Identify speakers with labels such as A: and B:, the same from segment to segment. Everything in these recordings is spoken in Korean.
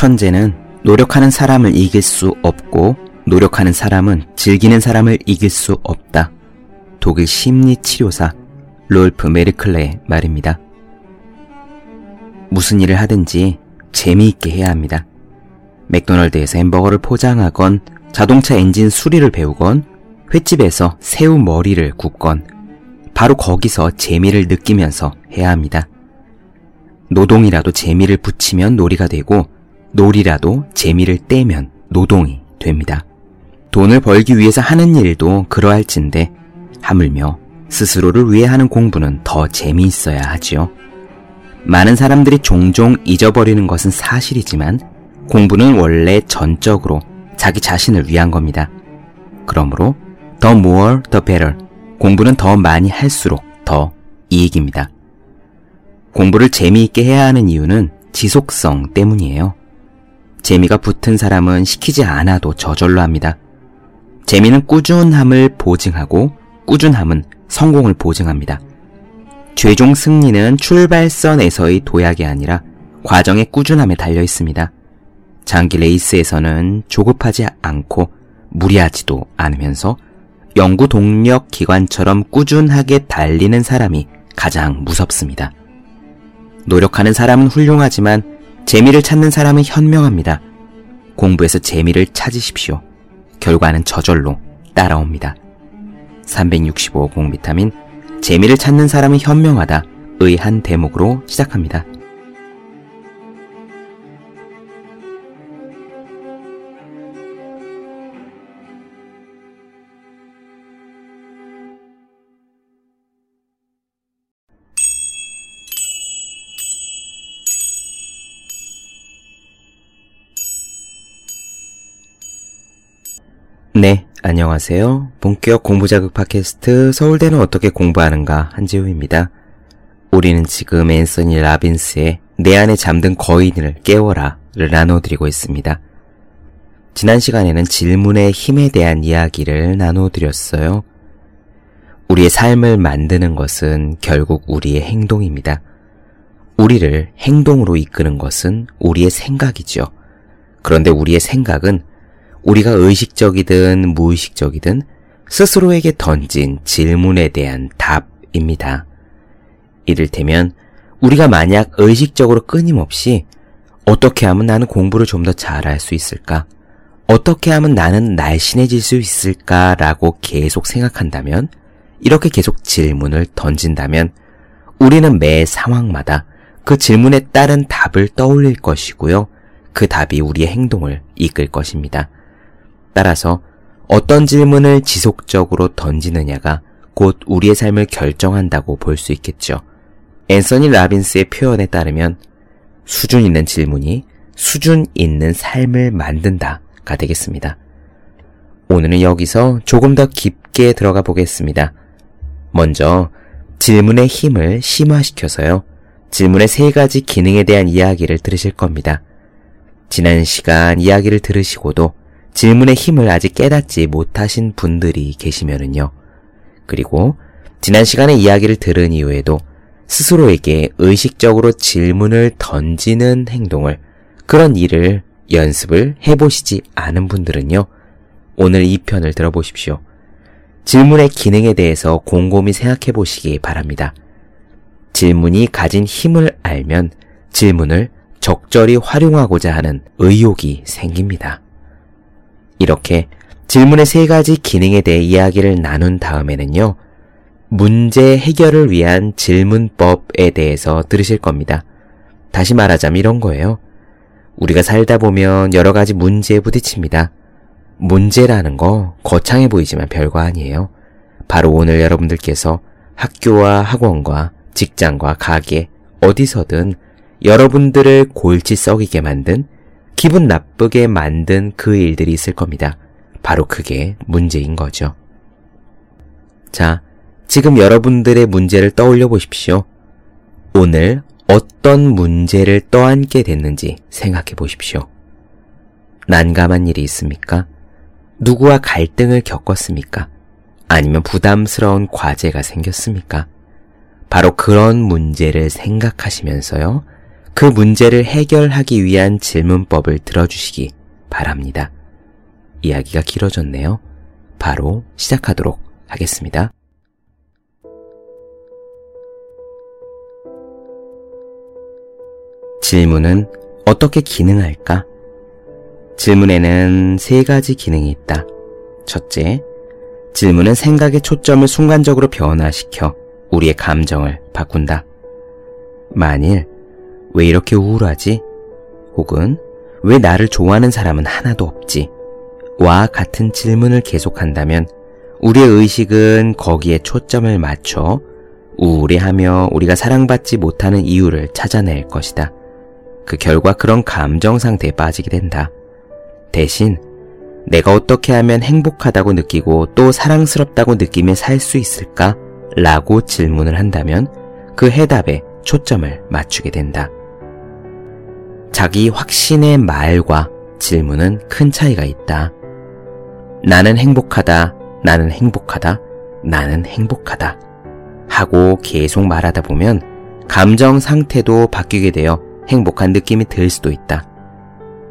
A: 천재는 노력하는 사람을 이길 수 없고 노력하는 사람은 즐기는 사람을 이길 수 없다. 독일 심리치료사 롤프 메르클레의 말입니다. 무슨 일을 하든지 재미있게 해야 합니다. 맥도날드에서 햄버거를 포장하건 자동차 엔진 수리를 배우건 횟집에서 새우 머리를 굽건 바로 거기서 재미를 느끼면서 해야 합니다. 노동이라도 재미를 붙이면 놀이가 되고 놀이라도 재미를 떼면 노동이 됩니다. 돈을 벌기 위해서 하는 일도 그러할진데 하물며 스스로를 위해 하는 공부는 더 재미있어야 하지요. 많은 사람들이 종종 잊어버리는 것은 사실이지만 공부는 원래 전적으로 자기 자신을 위한 겁니다. 그러므로 더 more, the better. 공부는 더 많이 할수록 더 이익입니다. 공부를 재미있게 해야 하는 이유는 지속성 때문이에요. 재미가 붙은 사람은 시키지 않아도 저절로 합니다. 재미는 꾸준함을 보증하고 꾸준함은 성공을 보증합니다. 최종 승리는 출발선에서의 도약이 아니라 과정의 꾸준함에 달려 있습니다. 장기 레이스에서는 조급하지 않고 무리하지도 않으면서 연구 동력 기관처럼 꾸준하게 달리는 사람이 가장 무섭습니다. 노력하는 사람은 훌륭하지만 재미를 찾는 사람은 현명합니다. 공부에서 재미를 찾으십시오. 결과는 저절로 따라옵니다. 365 공비타민 재미를 찾는 사람은 현명하다. 의 한 대목으로 시작합니다. 네, 안녕하세요. 본격 공부자극 팟캐스트 서울대는 어떻게 공부하는가 한지우입니다. 우리는 지금 앤서니 라빈스의 내 안에 잠든 거인을 깨워라를 나눠드리고 있습니다. 지난 시간에는 질문의 힘에 대한 이야기를 나눠드렸어요. 우리의 삶을 만드는 것은 결국 우리의 행동입니다. 우리를 행동으로 이끄는 것은 우리의 생각이죠. 그런데 우리의 생각은 우리가 의식적이든 무의식적이든 스스로에게 던진 질문에 대한 답입니다. 이를테면 우리가 만약 의식적으로 끊임없이 어떻게 하면 나는 공부를 좀 더 잘할 수 있을까? 어떻게 하면 나는 날씬해질 수 있을까? 라고 계속 생각한다면, 이렇게 계속 질문을 던진다면, 우리는 매 상황마다 그 질문에 따른 답을 떠올릴 것이고요. 그 답이 우리의 행동을 이끌 것입니다. 따라서 어떤 질문을 지속적으로 던지느냐가 곧 우리의 삶을 결정한다고 볼 수 있겠죠. 앤서니 라빈스의 표현에 따르면 수준 있는 질문이 수준 있는 삶을 만든다가 되겠습니다. 오늘은 여기서 조금 더 깊게 들어가 보겠습니다. 먼저 질문의 힘을 심화시켜서요. 질문의 세 가지 기능에 대한 이야기를 들으실 겁니다. 지난 시간 이야기를 들으시고도 질문의 힘을 아직 깨닫지 못하신 분들이 계시면은요. 그리고 지난 시간에 이야기를 들은 이후에도 스스로에게 의식적으로 질문을 던지는 행동을 그런 일을 연습을 해보시지 않은 분들은요. 오늘 이 편을 들어보십시오. 질문의 기능에 대해서 곰곰이 생각해 보시기 바랍니다. 질문이 가진 힘을 알면 질문을 적절히 활용하고자 하는 의욕이 생깁니다. 이렇게 질문의 세 가지 기능에 대해 이야기를 나눈 다음에는요, 문제 해결을 위한 질문법에 대해서 들으실 겁니다. 다시 말하자면 이런 거예요. 우리가 살다 보면 여러 가지 문제에 부딪힙니다. 문제라는 거 거창해 보이지만 별거 아니에요. 바로 오늘 여러분들께서 학교와 학원과 직장과 가게 어디서든 여러분들을 골치 썩이게 만든 기분 나쁘게 만든 그 일들이 있을 겁니다. 바로 그게 문제인 거죠. 자, 지금 여러분들의 문제를 떠올려 보십시오. 오늘 어떤 문제를 떠안게 됐는지 생각해 보십시오. 난감한 일이 있습니까? 누구와 갈등을 겪었습니까? 아니면 부담스러운 과제가 생겼습니까? 바로 그런 문제를 생각하시면서요. 그 문제를 해결하기 위한 질문법을 들어주시기 바랍니다. 이야기가 길어졌네요. 바로 시작하도록 하겠습니다. 질문은 어떻게 기능할까? 질문에는 세 가지 기능이 있다. 첫째, 질문은 생각의 초점을 순간적으로 변화시켜 우리의 감정을 바꾼다. 만일 왜 이렇게 우울하지? 혹은 왜 나를 좋아하는 사람은 하나도 없지? 와 같은 질문을 계속한다면 우리의 의식은 거기에 초점을 맞춰 우울해하며 우리가 사랑받지 못하는 이유를 찾아낼 것이다. 그 결과 그런 감정 상태에 빠지게 된다. 대신 내가 어떻게 하면 행복하다고 느끼고 또 사랑스럽다고 느끼며 살 수 있을까? 라고 질문을 한다면 그 해답에 초점을 맞추게 된다. 자기 확신의 말과 질문은 큰 차이가 있다. 나는 행복하다, 나는 행복하다, 나는 행복하다. 하고 계속 말하다 보면 감정 상태도 바뀌게 되어 행복한 느낌이 들 수도 있다.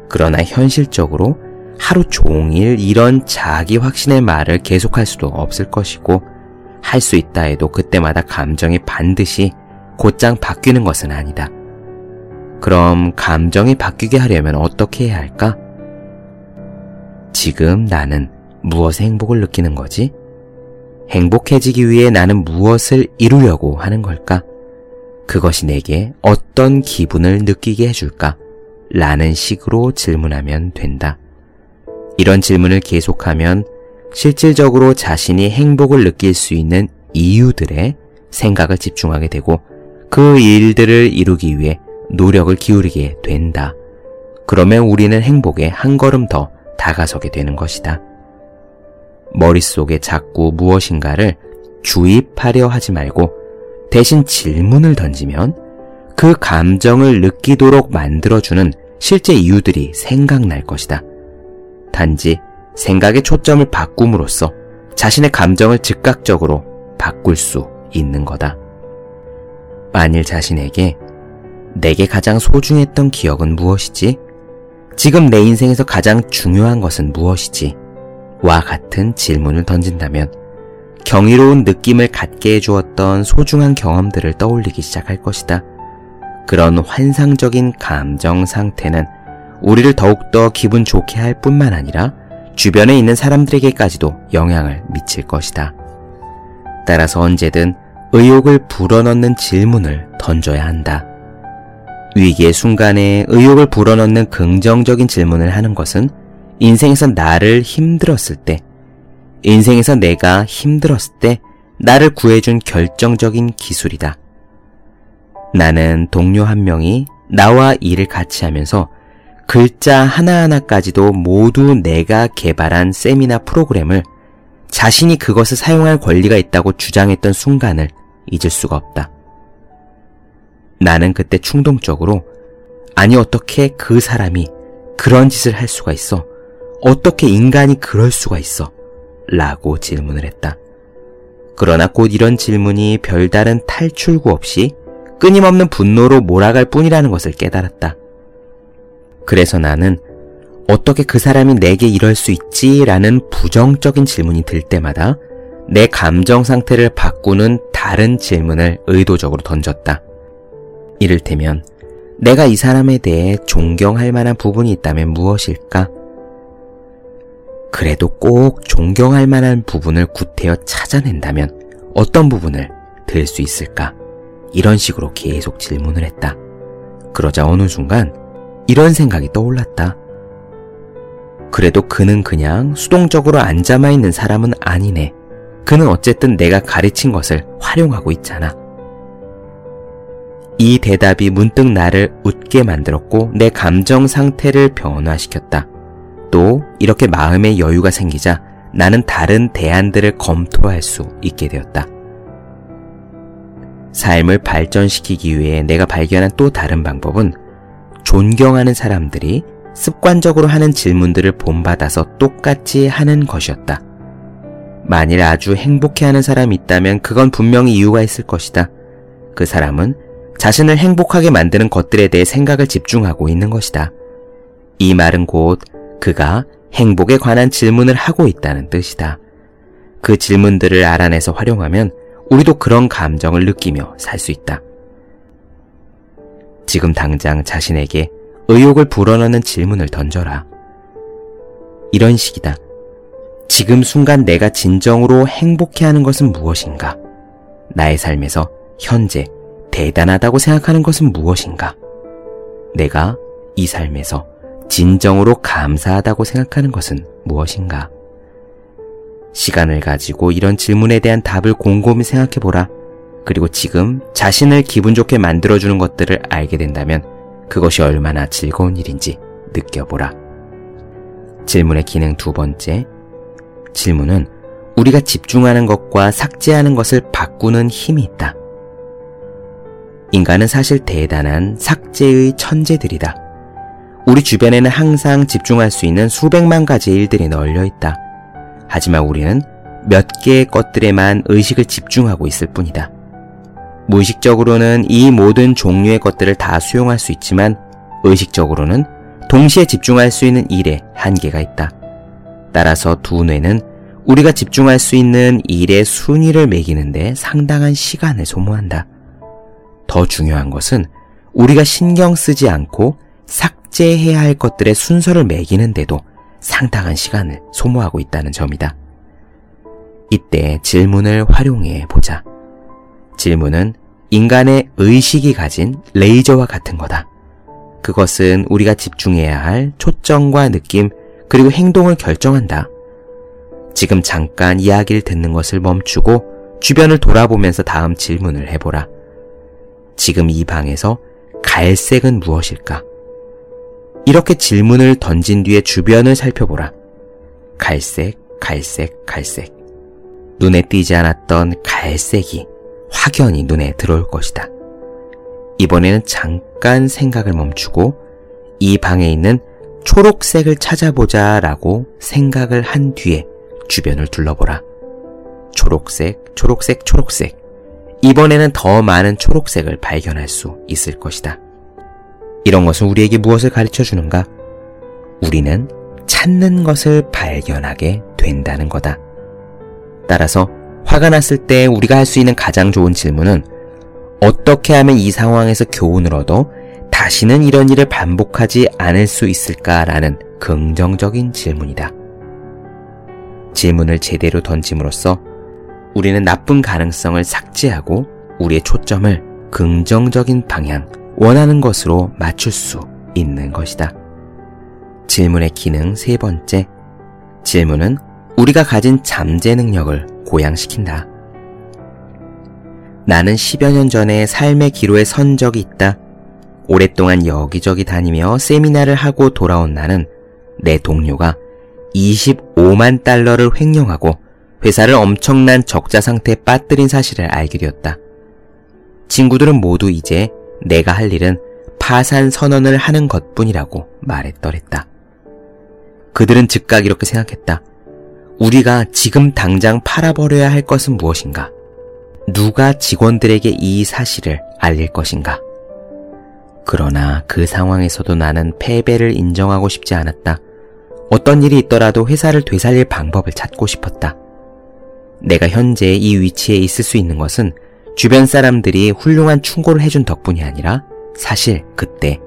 A: 그러나 현실적으로 하루 종일 이런 자기 확신의 말을 계속할 수도 없을 것이고 할 수 있다 해도 그때마다 감정이 반드시 곧장 바뀌는 것은 아니다. 그럼 감정이 바뀌게 하려면 어떻게 해야 할까? 지금 나는 무엇에 행복을 느끼는 거지? 행복해지기 위해 나는 무엇을 이루려고 하는 걸까? 그것이 내게 어떤 기분을 느끼게 해줄까? 라는 식으로 질문하면 된다. 이런 질문을 계속하면 실질적으로 자신이 행복을 느낄 수 있는 이유들에 생각을 집중하게 되고 그 일들을 이루기 위해 노력을 기울이게 된다. 그러면 우리는 행복에 한 걸음 더 다가서게 되는 것이다. 머릿속에 자꾸 무엇인가를 주입하려 하지 말고 대신 질문을 던지면 그 감정을 느끼도록 만들어주는 실제 이유들이 생각날 것이다. 단지 생각의 초점을 바꿈으로써 자신의 감정을 즉각적으로 바꿀 수 있는 거다. 만일 자신에게 내게 가장 소중했던 기억은 무엇이지? 지금 내 인생에서 가장 중요한 것은 무엇이지? 와 같은 질문을 던진다면 경이로운 느낌을 갖게 해주었던 소중한 경험들을 떠올리기 시작할 것이다. 그런 환상적인 감정 상태는 우리를 더욱더 기분 좋게 할 뿐만 아니라 주변에 있는 사람들에게까지도 영향을 미칠 것이다. 따라서 언제든 의욕을 불어넣는 질문을 던져야 한다. 위기의 순간에 의욕을 불어넣는 긍정적인 질문을 하는 것은 인생에서 나를 힘들었을 때, 인생에서 내가 힘들었을 때 나를 구해준 결정적인 기술이다. 나는 동료 한 명이 나와 일을 같이 하면서 글자 하나하나까지도 모두 내가 개발한 세미나 프로그램을 자신이 그것을 사용할 권리가 있다고 주장했던 순간을 잊을 수가 없다. 나는 그때 충동적으로 아니 어떻게 그 사람이 그런 짓을 할 수가 있어? 어떻게 인간이 그럴 수가 있어? 라고 질문을 했다. 그러나 곧 이런 질문이 별다른 탈출구 없이 끊임없는 분노로 몰아갈 뿐이라는 것을 깨달았다. 그래서 나는 어떻게 그 사람이 내게 이럴 수 있지? 라는 부정적인 질문이 들 때마다 내 감정 상태를 바꾸는 다른 질문을 의도적으로 던졌다. 이를테면, 내가 이 사람에 대해 존경할 만한 부분이 있다면 무엇일까? 그래도 꼭 존경할 만한 부분을 구태여 찾아낸다면 어떤 부분을 들 수 있을까? 이런 식으로 계속 질문을 했다. 그러자 어느 순간 이런 생각이 떠올랐다. 그래도 그는 그냥 수동적으로 앉아만 있는 사람은 아니네. 그는 어쨌든 내가 가르친 것을 활용하고 있잖아. 이 대답이 문득 나를 웃게 만들었고 내 감정 상태를 변화시켰다. 또 이렇게 마음의 여유가 생기자 나는 다른 대안들을 검토할 수 있게 되었다. 삶을 발전시키기 위해 내가 발견한 또 다른 방법은 존경하는 사람들이 습관적으로 하는 질문들을 본받아서 똑같이 하는 것이었다. 만일 아주 행복해하는 사람이 있다면 그건 분명히 이유가 있을 것이다. 그 사람은 자신을 행복하게 만드는 것들에 대해 생각을 집중하고 있는 것이다. 이 말은 곧 그가 행복에 관한 질문을 하고 있다는 뜻이다. 그 질문들을 알아내서 활용하면 우리도 그런 감정을 느끼며 살 수 있다. 지금 당장 자신에게 의욕을 불어넣는 질문을 던져라. 이런 식이다. 지금 순간 내가 진정으로 행복해 하는 것은 무엇인가? 나의 삶에서 현재 대단하다고 생각하는 것은 무엇인가? 내가 이 삶에서 진정으로 감사하다고 생각하는 것은 무엇인가? 시간을 가지고 이런 질문에 대한 답을 곰곰이 생각해 보라. 그리고 지금 자신을 기분 좋게 만들어주는 것들을 알게 된다면 그것이 얼마나 즐거운 일인지 느껴보라. 질문의 기능 두 번째. 질문은 우리가 집중하는 것과 삭제하는 것을 바꾸는 힘이 있다. 인간은 사실 대단한 삭제의 천재들이다. 우리 주변에는 항상 집중할 수 있는 수백만 가지 일들이 널려 있다. 하지만 우리는 몇 개의 것들에만 의식을 집중하고 있을 뿐이다. 무의식적으로는 이 모든 종류의 것들을 다 수용할 수 있지만 의식적으로는 동시에 집중할 수 있는 일에 한계가 있다. 따라서 두 뇌는 우리가 집중할 수 있는 일의 순위를 매기는데 상당한 시간을 소모한다. 더 중요한 것은 우리가 신경 쓰지 않고 삭제해야 할 것들의 순서를 매기는데도 상당한 시간을 소모하고 있다는 점이다. 이때 질문을 활용해 보자. 질문은 인간의 의식이 가진 레이저와 같은 거다. 그것은 우리가 집중해야 할 초점과 느낌, 그리고 행동을 결정한다. 지금 잠깐 이야기를 듣는 것을 멈추고 주변을 돌아보면서 다음 질문을 해보라. 지금 이 방에서 갈색은 무엇일까? 이렇게 질문을 던진 뒤에 주변을 살펴보라. 갈색, 갈색, 갈색. 눈에 띄지 않았던 갈색이 확연히 눈에 들어올 것이다. 이번에는 잠깐 생각을 멈추고 이 방에 있는 초록색을 찾아보자 라고 생각을 한 뒤에 주변을 둘러보라. 초록색, 초록색, 초록색. 이번에는 더 많은 초록색을 발견할 수 있을 것이다. 이런 것은 우리에게 무엇을 가르쳐 주는가? 우리는 찾는 것을 발견하게 된다는 거다. 따라서 화가 났을 때 우리가 할 수 있는 가장 좋은 질문은 어떻게 하면 이 상황에서 교훈을 얻어 다시는 이런 일을 반복하지 않을 수 있을까라는 긍정적인 질문이다. 질문을 제대로 던짐으로써 우리는 나쁜 가능성을 삭제하고 우리의 초점을 긍정적인 방향, 원하는 것으로 맞출 수 있는 것이다. 질문의 기능 세 번째. 질문은 우리가 가진 잠재 능력을 고양시킨다. 나는 10여 년 전에 삶의 기로에 선 적이 있다. 오랫동안 여기저기 다니며 세미나를 하고 돌아온 나는 내 동료가 25만 달러를 횡령하고 회사를 엄청난 적자 상태에 빠뜨린 사실을 알게 되었다. 친구들은 모두 이제 내가 할 일은 파산 선언을 하는 것 뿐이라고 말했더랬다. 그들은 즉각 이렇게 생각했다. 우리가 지금 당장 팔아버려야 할 것은 무엇인가? 누가 직원들에게 이 사실을 알릴 것인가? 그러나 그 상황에서도 나는 패배를 인정하고 싶지 않았다. 어떤 일이 있더라도 회사를 되살릴 방법을 찾고 싶었다. 내가 현재 이 위치에 있을 수 있는 것은 주변 사람들이 훌륭한 충고를 해준 덕분이 아니라 사실 그때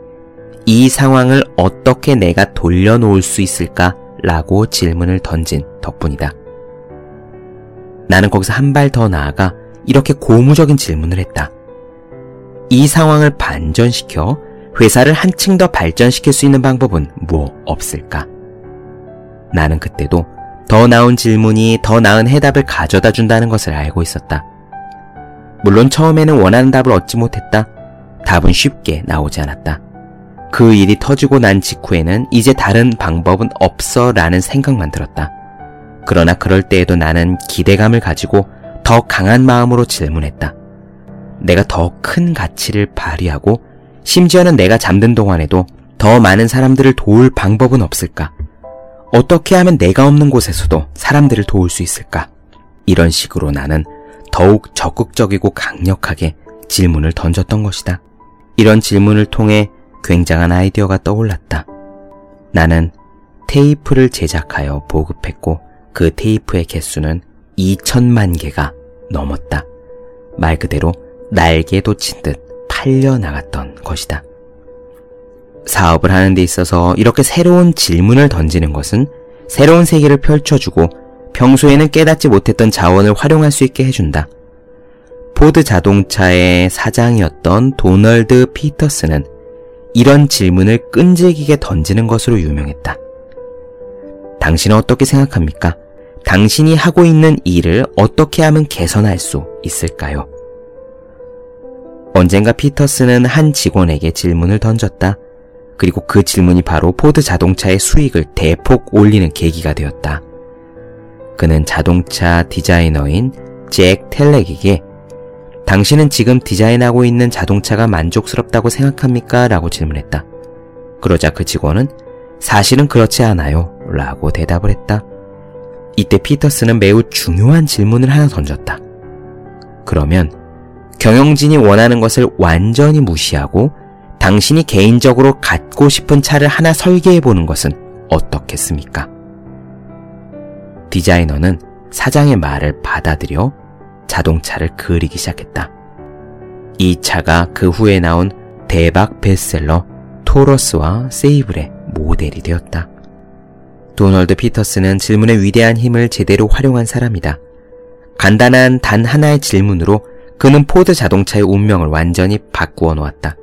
A: 이 상황을 어떻게 내가 돌려놓을 수 있을까? 라고 질문을 던진 덕분이다. 나는 거기서 한 발 더 나아가 이렇게 고무적인 질문을 했다. 이 상황을 반전시켜 회사를 한층 더 발전시킬 수 있는 방법은 뭐 없을까? 나는 그때도 더 나은 질문이 더 나은 해답을 가져다 준다는 것을 알고 있었다. 물론 처음에는 원하는 답을 얻지 못했다. 답은 쉽게 나오지 않았다. 그 일이 터지고 난 직후에는 이제 다른 방법은 없어 라는 생각만 들었다. 그러나 그럴 때에도 나는 기대감을 가지고 더 강한 마음으로 질문했다. 내가 더 큰 가치를 발휘하고 심지어는 내가 잠든 동안에도 더 많은 사람들을 도울 방법은 없을까? 어떻게 하면 내가 없는 곳에서도 사람들을 도울 수 있을까? 이런 식으로 나는 더욱 적극적이고 강력하게 질문을 던졌던 것이다. 이런 질문을 통해 굉장한 아이디어가 떠올랐다. 나는 테이프를 제작하여 보급했고 그 테이프의 개수는 2천만 개가 넘었다. 말 그대로 날개 돋친 듯 팔려 나갔던 것이다. 사업을 하는 데 있어서 이렇게 새로운 질문을 던지는 것은 새로운 세계를 펼쳐주고 평소에는 깨닫지 못했던 자원을 활용할 수 있게 해준다. 포드 자동차의 사장이었던 도널드 피터슨은 이런 질문을 끈질기게 던지는 것으로 유명했다. 당신은 어떻게 생각합니까? 당신이 하고 있는 일을 어떻게 하면 개선할 수 있을까요? 언젠가 피터슨은 한 직원에게 질문을 던졌다. 그리고 그 질문이 바로 포드 자동차의 수익을 대폭 올리는 계기가 되었다. 그는 자동차 디자이너인 잭 텔낵에게 당신은 지금 디자인하고 있는 자동차가 만족스럽다고 생각합니까? 라고 질문했다. 그러자 그 직원은 사실은 그렇지 않아요. 라고 대답을 했다. 이때 피터스는 매우 중요한 질문을 하나 던졌다. 그러면 경영진이 원하는 것을 완전히 무시하고 당신이 개인적으로 갖고 싶은 차를 하나 설계해 보는 것은 어떻겠습니까? 디자이너는 사장의 말을 받아들여 자동차를 그리기 시작했다. 이 차가 그 후에 나온 대박 베스트셀러 토러스와 세이블의 모델이 되었다. 도널드 피터슨은 질문의 위대한 힘을 제대로 활용한 사람이다. 간단한 단 하나의 질문으로 그는 포드 자동차의 운명을 완전히 바꾸어 놓았다.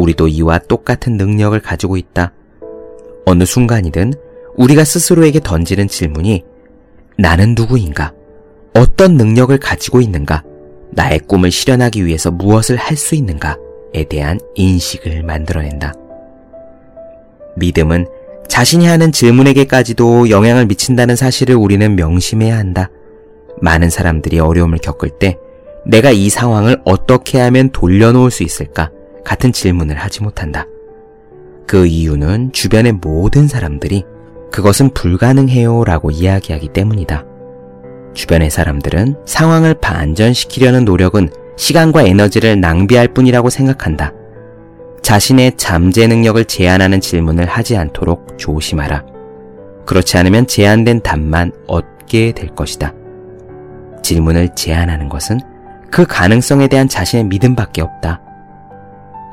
A: 우리도 이와 똑같은 능력을 가지고 있다. 어느 순간이든 우리가 스스로에게 던지는 질문이 나는 누구인가? 어떤 능력을 가지고 있는가? 나의 꿈을 실현하기 위해서 무엇을 할 수 있는가에 대한 인식을 만들어낸다. 믿음은 자신이 하는 질문에게까지도 영향을 미친다는 사실을 우리는 명심해야 한다. 많은 사람들이 어려움을 겪을 때 내가 이 상황을 어떻게 하면 돌려놓을 수 있을까? 같은 질문을 하지 못한다. 그 이유는 주변의 모든 사람들이 그것은 불가능해요 라고 이야기하기 때문이다. 주변의 사람들은 상황을 반전시키려는 노력은 시간과 에너지를 낭비할 뿐이라고 생각한다. 자신의 잠재 능력을 제한하는 질문을 하지 않도록 조심하라. 그렇지 않으면 제한된 답만 얻게 될 것이다. 질문을 제한하는 것은 그 가능성에 대한 자신의 믿음밖에 없다.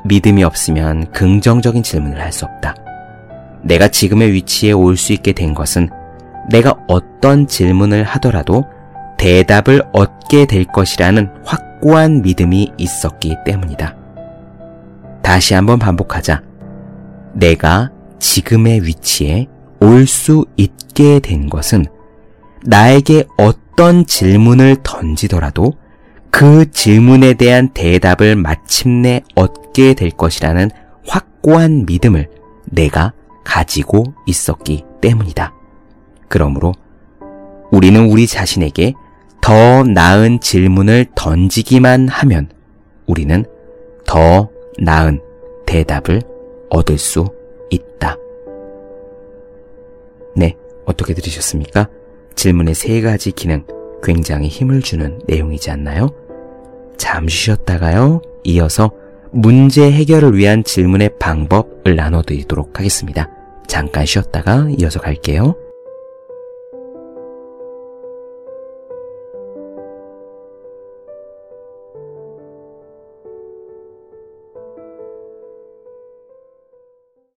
A: 믿음이 없으면 긍정적인 질문을 할 수 없다. 내가 지금의 위치에 올 수 있게 된 것은 내가 어떤 질문을 하더라도 대답을 얻게 될 것이라는 확고한 믿음이 있었기 때문이다. 다시 한번 반복하자. 내가 지금의 위치에 올 수 있게 된 것은 나에게 어떤 질문을 던지더라도 그 질문에 대한 대답을 마침내 얻게 될 것이라는 확고한 믿음을 내가 가지고 있었기 때문이다. 그러므로 우리는 우리 자신에게 더 나은 질문을 던지기만 하면 우리는 더 나은 대답을 얻을 수 있다. 네, 어떻게 들으셨습니까? 질문의 세 가지 기능 굉장히 힘을 주는 내용이지 않나요? 잠시 쉬었다가요, 이어서 문제 해결을 위한 질문의 방법을 나눠드리도록 하겠습니다. 잠깐 쉬었다가 이어서 갈게요.